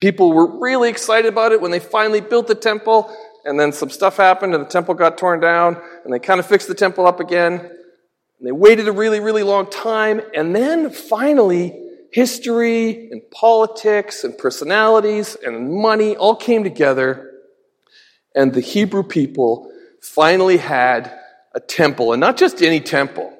People were really excited about it when they finally built the temple, and then some stuff happened and the temple got torn down, and they kind of fixed the temple up again. And they waited a really, really long time, and then finally, history and politics and personalities and money all came together, and the Hebrew people finally had a temple, and not just any temple,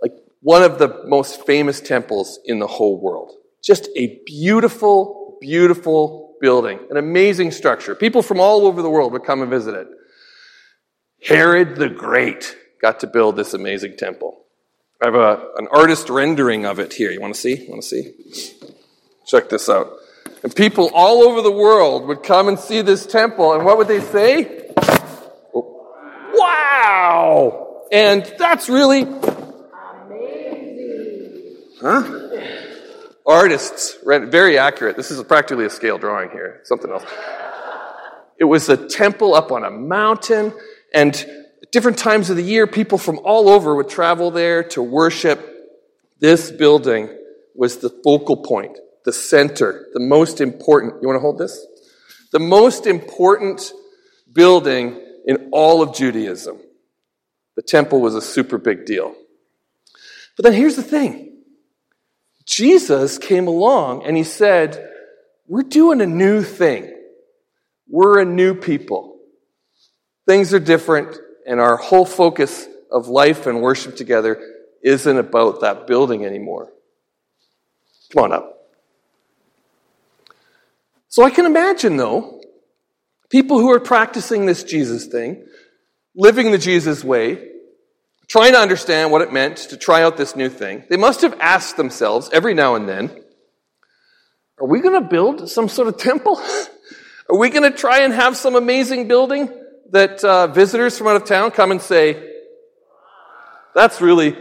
like one of the most famous temples in the whole world. Just a beautiful, beautiful building, an amazing structure. People from all over the world would come and visit it. Herod the Great got to build this amazing temple. I have a, an artist rendering of it here. You want to see? Want to see? Check this out. And people all over the world would come and see this temple, and what would they say? Wow! And that's really amazing. Huh? Artists, very accurate. This is practically a scale drawing here. Something else. It was a temple up on a mountain, and different times of the year, people from all over would travel there to worship. This building was the focal point, the center, the most important. You want to hold this? The most important building in all of Judaism. The temple was a super big deal. But then here's the thing Jesus came along and he said, We're doing a new thing. We're a new people. Things are different, and our whole focus of life and worship together isn't about that building anymore. Come on up. So I can imagine, though, people who are practicing this Jesus thing, living the Jesus way, trying to understand what it meant to try out this new thing, they must have asked themselves every now and then, are we going to build some sort of temple? Are we going to try and have some amazing building that uh, visitors from out of town come and say, that's really.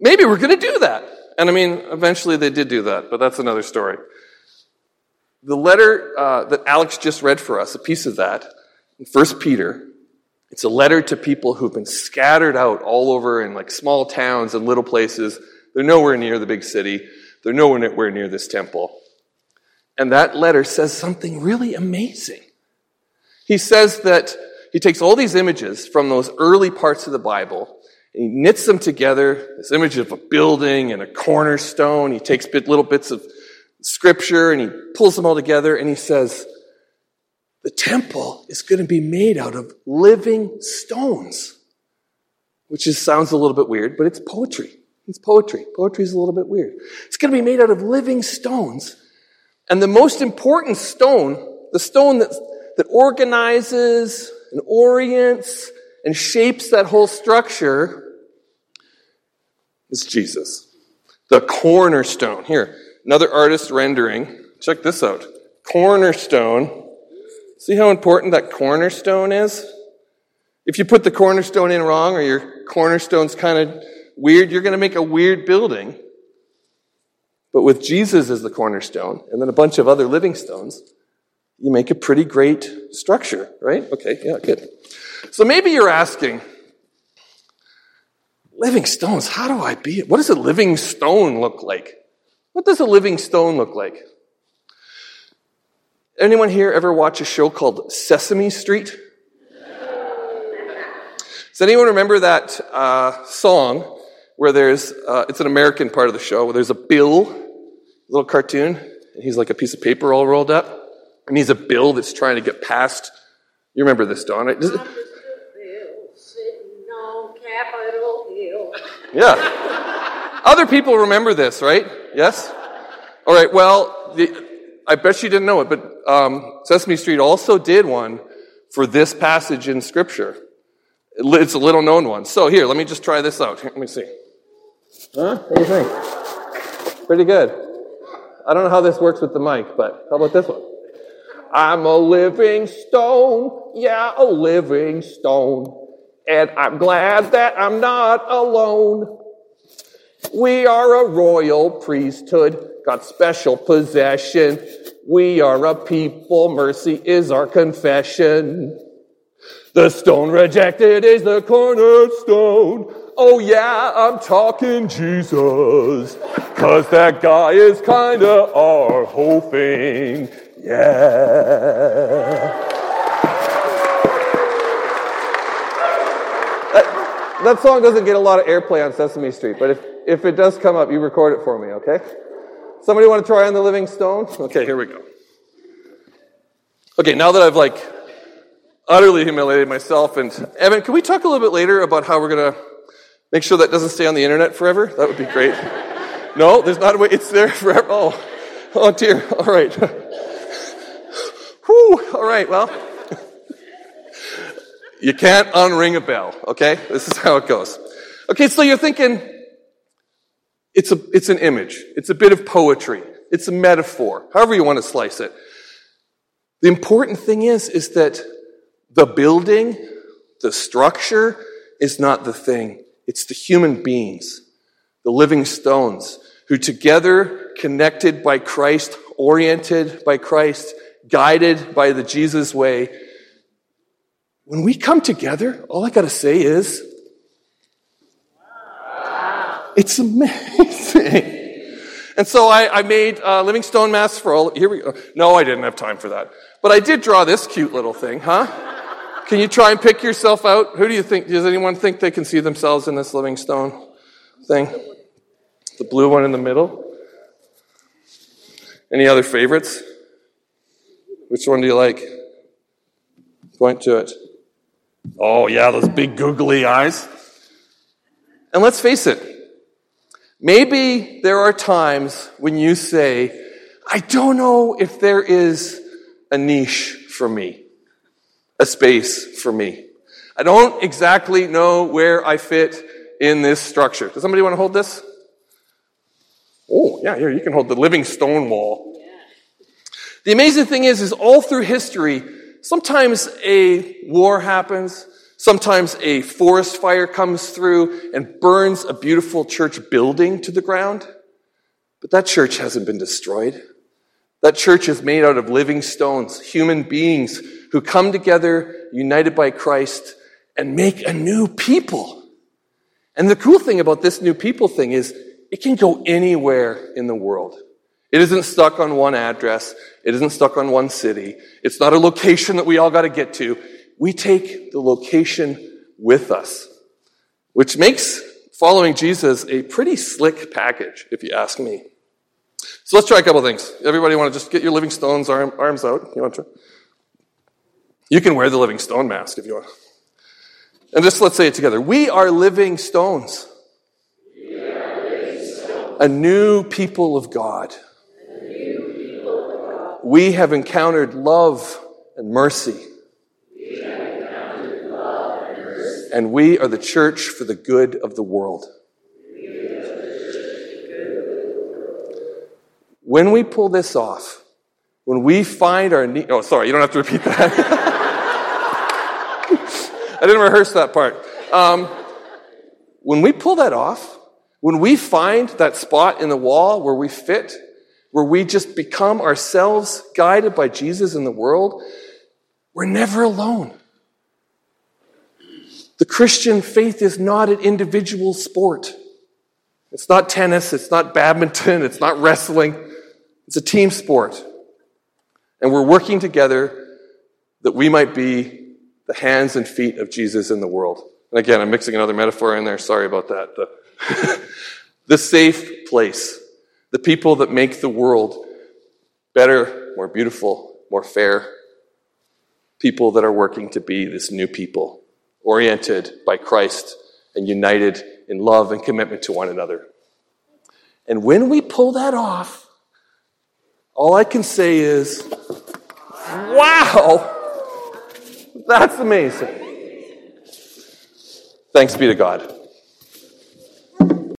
Maybe we're going to do that. And I mean, eventually they did do that, but that's another story. The letter uh, that Alex just read for us, a piece of that, in 1 Peter, it's a letter to people who've been scattered out all over in like small towns and little places. They're nowhere near the big city. They're nowhere near this temple. And that letter says something really amazing. He says that he takes all these images from those early parts of the Bible and he knits them together. This image of a building and a cornerstone. He takes little bits of scripture and he pulls them all together and he says, the temple is going to be made out of living stones, which is, sounds a little bit weird, but it's poetry. It's poetry. Poetry is a little bit weird. It's going to be made out of living stones. And the most important stone, the stone that, that organizes and orients and shapes that whole structure, is Jesus. The cornerstone. Here, another artist rendering. Check this out. Cornerstone See how important that cornerstone is? If you put the cornerstone in wrong or your cornerstone's kind of weird, you're going to make a weird building. But with Jesus as the cornerstone and then a bunch of other living stones, you make a pretty great structure, right? Okay, yeah, good. So maybe you're asking, living stones, how do I be? What does a living stone look like? What does a living stone look like? Anyone here ever watch a show called Sesame Street? Does anyone remember that uh, song where there's, uh, it's an American part of the show, where there's a Bill, a little cartoon, and he's like a piece of paper all rolled up, and he's a Bill that's trying to get past. You remember this, Dawn? Right? Does it, yeah. Other people remember this, right? Yes? All right, well, the, I bet you didn't know it, but um, Sesame Street also did one for this passage in Scripture. It's a little known one. So here, let me just try this out. Let me see. Huh? What do you think? Pretty good. I don't know how this works with the mic, but how about this one? I'm a living stone. Yeah, a living stone. And I'm glad that I'm not alone. We are a royal priesthood got special possession. We are a people, mercy is our confession. The stone rejected is the cornerstone. Oh yeah, I'm talking Jesus. Cause that guy is kinda our whole thing. Yeah. That, that song doesn't get a lot of airplay on Sesame Street, but if, if it does come up, you record it for me, okay? Somebody want to try on the Living Stone? Okay, here we go. Okay, now that I've like utterly humiliated myself and Evan, can we talk a little bit later about how we're gonna make sure that doesn't stay on the internet forever? That would be great. no, there's not a way. It's there forever. Oh, oh dear. All right. Whew. All right. Well, you can't unring a bell. Okay, this is how it goes. Okay, so you're thinking it's a it's an image. It's a bit of poetry. It's a metaphor. However you want to slice it. The important thing is, is that the building, the structure is not the thing. It's the human beings, the living stones, who together, connected by Christ, oriented by Christ, guided by the Jesus way, when we come together, all I gotta say is, it's amazing. And so I, I made uh, living stone masks for all. Here we go. No, I didn't have time for that. But I did draw this cute little thing, huh? Can you try and pick yourself out? Who do you think? Does anyone think they can see themselves in this living stone thing? The blue one in the middle? Any other favorites? Which one do you like? Point to it. Oh, yeah, those big googly eyes. And let's face it, maybe there are times when you say, I don't know if there is a niche for me, a space for me. I don't exactly know where I fit in this structure. Does somebody want to hold this? Oh, yeah, here, you can hold the living stone wall. The amazing thing is, is all through history, sometimes a war happens, sometimes a forest fire comes through and burns a beautiful church building to the ground, but that church hasn't been destroyed. That church is made out of living stones, human beings who come together, united by Christ, and make a new people. And the cool thing about this new people thing is it can go anywhere in the world. It isn't stuck on one address. It isn't stuck on one city. It's not a location that we all got to get to. We take the location with us, which makes following Jesus a pretty slick package, if you ask me. So let's try a couple things. Everybody want to just get your living stones arm, arms out? You want to? You can wear the living stone mask if you want. And just let's say it together. We are living stones. A new people of God. We have encountered love and mercy. And we are the church for the good of the world. When we pull this off, when we find our need, oh, sorry, you don't have to repeat that. I didn't rehearse that part. Um, when we pull that off, when we find that spot in the wall where we fit, where we just become ourselves guided by Jesus in the world, we're never alone. The Christian faith is not an individual sport. It's not tennis, it's not badminton, it's not wrestling. It's a team sport. And we're working together that we might be the hands and feet of Jesus in the world. And again, I'm mixing another metaphor in there. Sorry about that. The, the safe place. The people that make the world better, more beautiful, more fair. People that are working to be this new people, oriented by Christ and united in love and commitment to one another. And when we pull that off, all I can say is, wow, that's amazing. Thanks be to God.